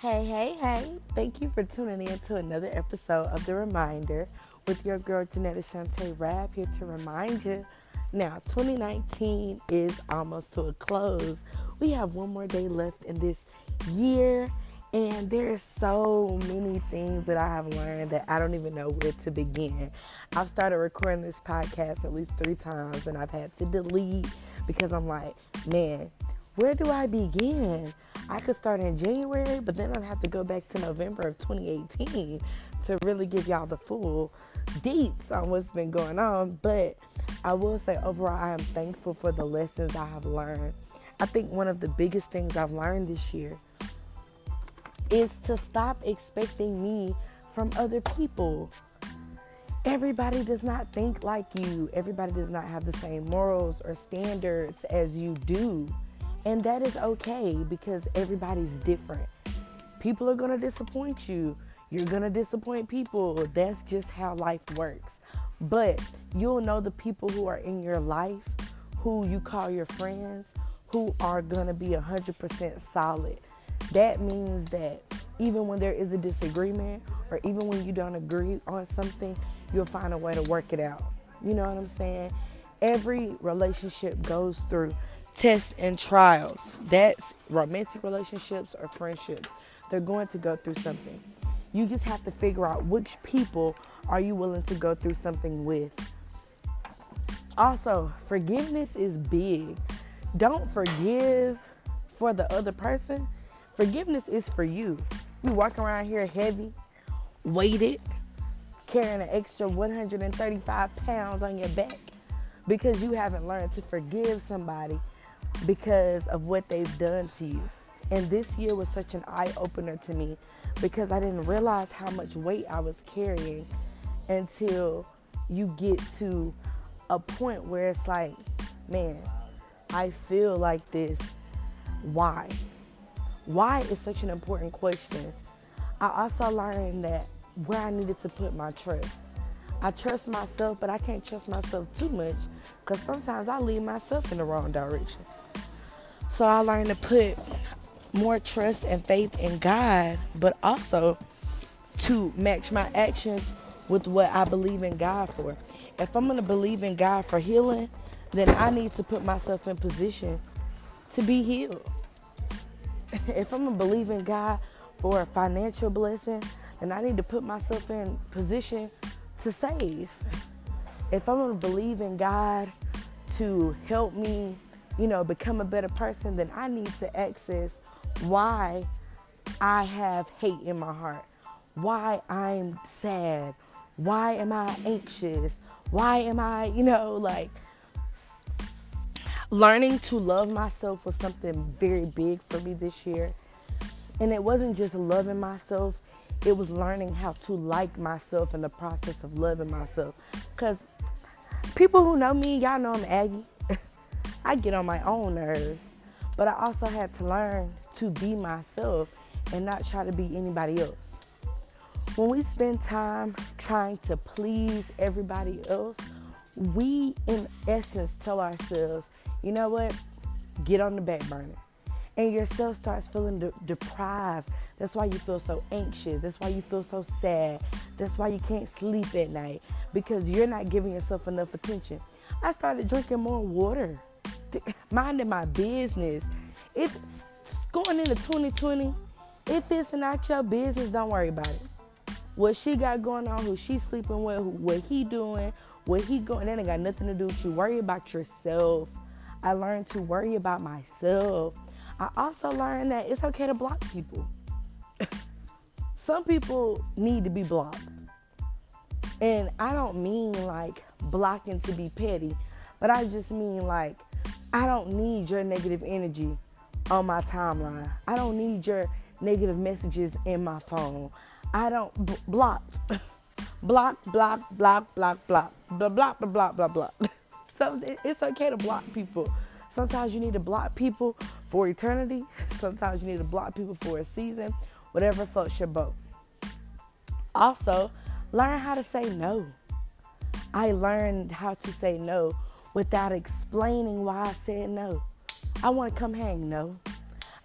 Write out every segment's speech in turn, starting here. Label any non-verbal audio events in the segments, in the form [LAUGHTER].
Hey, hey, hey. Thank you for tuning in to another episode of The Reminder with your girl Janetta Shante Rap here to remind you. Now, 2019 is almost to a close. We have one more day left in this year, and there's so many things that I have learned that I don't even know where to begin. I've started recording this podcast at least three times, and I've had to delete because I'm like, man, where do I begin? I could start in January, but then I'd have to go back to November of 2018 to really give y'all the full deets on what's been going on. But I will say, overall, I am thankful for the lessons I have learned. I think one of the biggest things I've learned this year is to stop expecting me from other people. Everybody does not think like you, everybody does not have the same morals or standards as you do. And that is okay because everybody's different. People are going to disappoint you. You're going to disappoint people. That's just how life works. But you'll know the people who are in your life, who you call your friends, who are going to be 100% solid. That means that even when there is a disagreement or even when you don't agree on something, you'll find a way to work it out. You know what I'm saying? Every relationship goes through tests and trials. That's romantic relationships or friendships. They're going to go through something. You just have to figure out which people are you willing to go through something with. Also, forgiveness is big. Don't forgive for the other person. Forgiveness is for you. You walk around here heavy, weighted, carrying an extra 135 pounds on your back because you haven't learned to forgive somebody because of what they've done to you. And this year was such an eye opener to me because I didn't realize how much weight I was carrying until you get to a point where it's like, man, I feel like this. Why? Why is such an important question. I also learned that where I needed to put my trust. I trust myself, but I can't trust myself too much because sometimes I lead myself in the wrong direction. So I learned to put more trust and faith in God, but also to match my actions with what I believe in God for. If I'm going to believe in God for healing, then I need to put myself in position to be healed. [LAUGHS] if I'm going to believe in God for a financial blessing, then I need to put myself in position to save. If I'm going to believe in God to help me you know, become a better person, then I need to access why I have hate in my heart, why I'm sad, why am I anxious, why am I, you know, like learning to love myself was something very big for me this year. And it wasn't just loving myself, it was learning how to like myself in the process of loving myself. Because people who know me, y'all know I'm Aggie. I get on my own nerves. But I also had to learn to be myself and not try to be anybody else. When we spend time trying to please everybody else, we in essence tell ourselves, you know what? Get on the back burner. And yourself starts feeling de- deprived. That's why you feel so anxious. That's why you feel so sad. That's why you can't sleep at night because you're not giving yourself enough attention. I started drinking more water minding my business. If going into 2020, if it's not your business, don't worry about it. What she got going on, who she sleeping with, what he doing, what he going, that ain't got nothing to do with you. Worry about yourself. I learned to worry about myself. I also learned that it's okay to block people. [LAUGHS] Some people need to be blocked. And I don't mean like blocking to be petty, but I just mean like I don't need your negative energy on my timeline. I don't need your negative messages in my phone. I don't b- block, [LAUGHS] block, block, block, block, block, blah, blah, blah, blah, blah, blah. [LAUGHS] so it's okay to block people. Sometimes you need to block people for eternity. Sometimes you need to block people for a season. Whatever floats your boat. Also, learn how to say no. I learned how to say no without explaining why I said no. I want to come hang, no.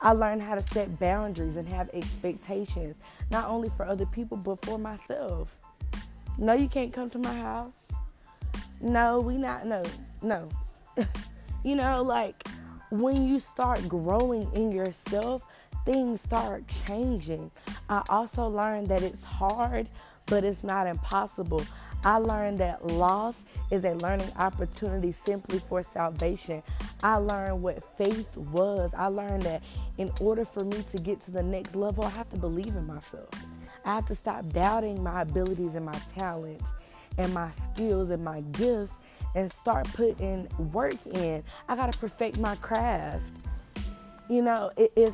I learned how to set boundaries and have expectations, not only for other people, but for myself. No, you can't come to my house. No, we not, no, no. [LAUGHS] you know, like when you start growing in yourself, things start changing. I also learned that it's hard, but it's not impossible. I learned that loss is a learning opportunity simply for salvation. I learned what faith was. I learned that in order for me to get to the next level, I have to believe in myself. I have to stop doubting my abilities and my talents and my skills and my gifts and start putting work in. I got to perfect my craft. You know, if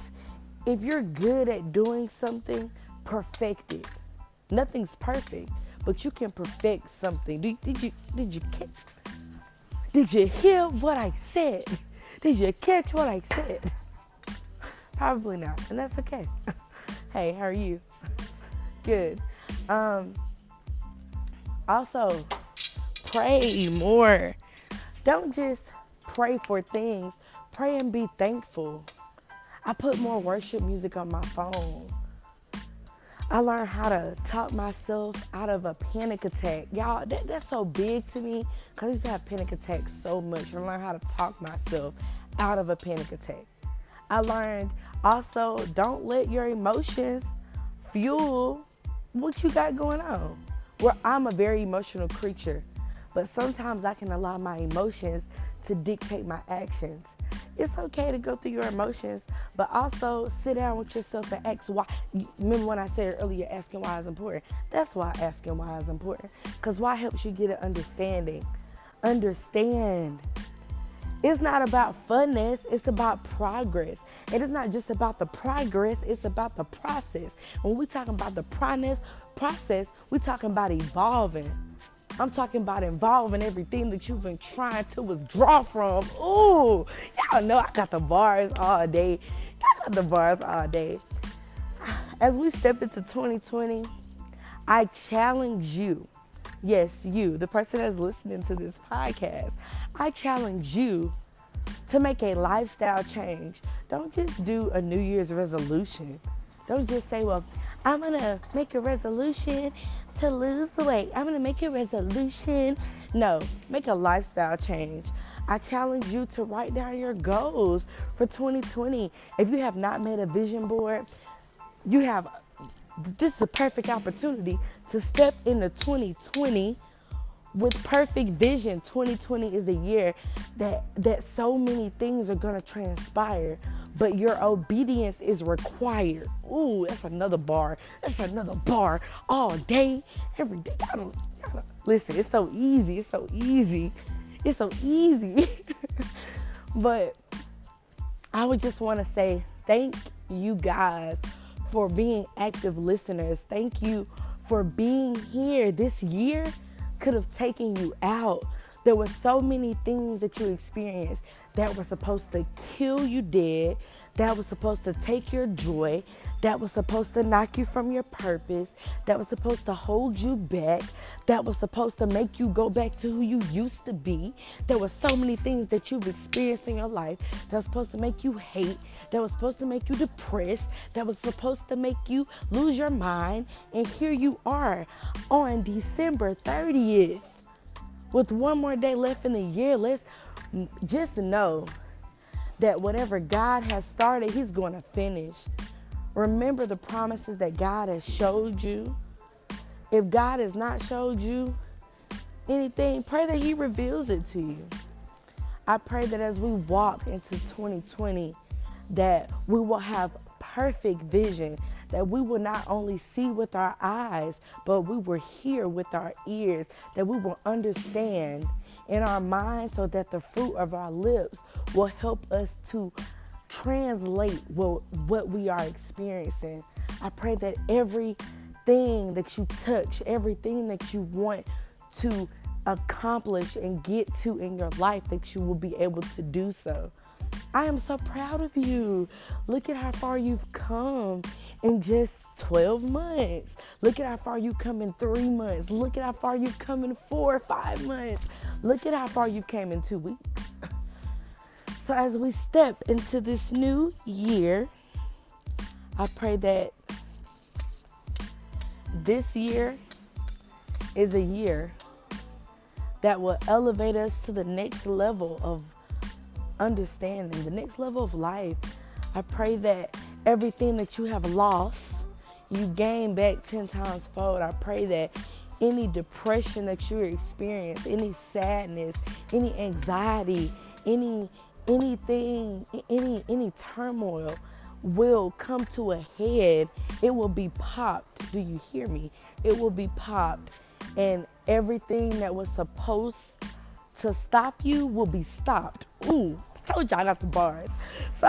if you're good at doing something, perfect it. Nothing's perfect, but you can perfect something. Did, did you did you catch? Did you hear what I said? [LAUGHS] Did you catch what I said? [LAUGHS] Probably not, and that's okay. [LAUGHS] hey, how are you? Good. Um, also, pray more. Don't just pray for things. Pray and be thankful. I put more worship music on my phone. I learned how to talk myself out of a panic attack. Y'all, that, that's so big to me because I used to have panic attacks so much. I learned how to talk myself out of a panic attack. I learned also don't let your emotions fuel what you got going on. Where I'm a very emotional creature, but sometimes I can allow my emotions to dictate my actions it's okay to go through your emotions, but also sit down with yourself and ask why. Remember when I said earlier, asking why is important? That's why asking why is important. Because why helps you get an understanding. Understand. It's not about funness, it's about progress. And It is not just about the progress, it's about the process. When we talking about the process, process, we talking about evolving. I'm talking about involving everything that you've been trying to withdraw from. Ooh, y'all know I got the bars all day. The bars all day. As we step into 2020, I challenge you. Yes, you, the person that's listening to this podcast. I challenge you to make a lifestyle change. Don't just do a New Year's resolution. Don't just say, well, I'm going to make a resolution to lose weight. I'm going to make a resolution. No, make a lifestyle change. I challenge you to write down your goals for 2020. If you have not made a vision board, you have this is a perfect opportunity to step into 2020 with perfect vision. 2020 is a year that that so many things are going to transpire but your obedience is required. Ooh that's another bar. That's another bar all day every day. I don't, I don't, listen it's so easy it's so easy it's so easy. [LAUGHS] But i would just want to say thank you guys for being active listeners. Thank you for being here. This year could have taken you out. There were so many things that you experienced that were supposed to kill you dead, that was supposed to take your joy, that was supposed to knock you from your purpose, that was supposed to hold you back, that was supposed to make you go back to who you used to be. There were so many things that you've experienced in your life that was supposed to make you hate, that was supposed to make you depressed, that was supposed to make you lose your mind. And here you are on December 30th with one more day left in the year. Let's just know that whatever God has started, He's going to finish. Remember the promises that God has showed you. If God has not showed you anything, pray that He reveals it to you. I pray that as we walk into 2020, that we will have perfect vision, that we will not only see with our eyes, but we will hear with our ears, that we will understand in our minds so that the fruit of our lips will help us to translate what, we are experiencing. I pray that everything that you touch, everything that you want to accomplish and get to in your life, that you will be able to do so. I am so proud of you. Look at how far you've come in just 12 months. Look at how far you've come in three months. Look at how far you've come in four or five months. Look at how far you came in two weeks. [LAUGHS] so, as we step into this new year, I pray that this year is a year that will elevate us to the next level of understanding, the next level of life. I pray that everything that you have lost, you gain back 10 times fold. I pray that any depression that you experience, any sadness, any anxiety, any anything, any any turmoil will come to a head. It will be popped. Do you hear me? It will be popped and everything that was supposed to stop you will be stopped. Ooh, told y'all got the bars. So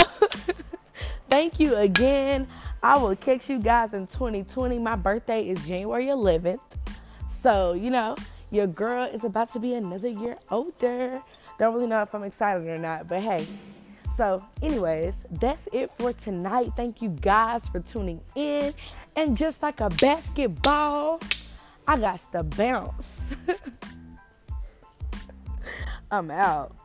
[LAUGHS] thank you again. I will catch you guys in 2020. My birthday is January 11th. So, you know, your girl is about to be another year older. Don't really know if I'm excited or not, but hey. So, anyways, that's it for tonight. Thank you guys for tuning in. And just like a basketball, I got to bounce. [LAUGHS] I'm out.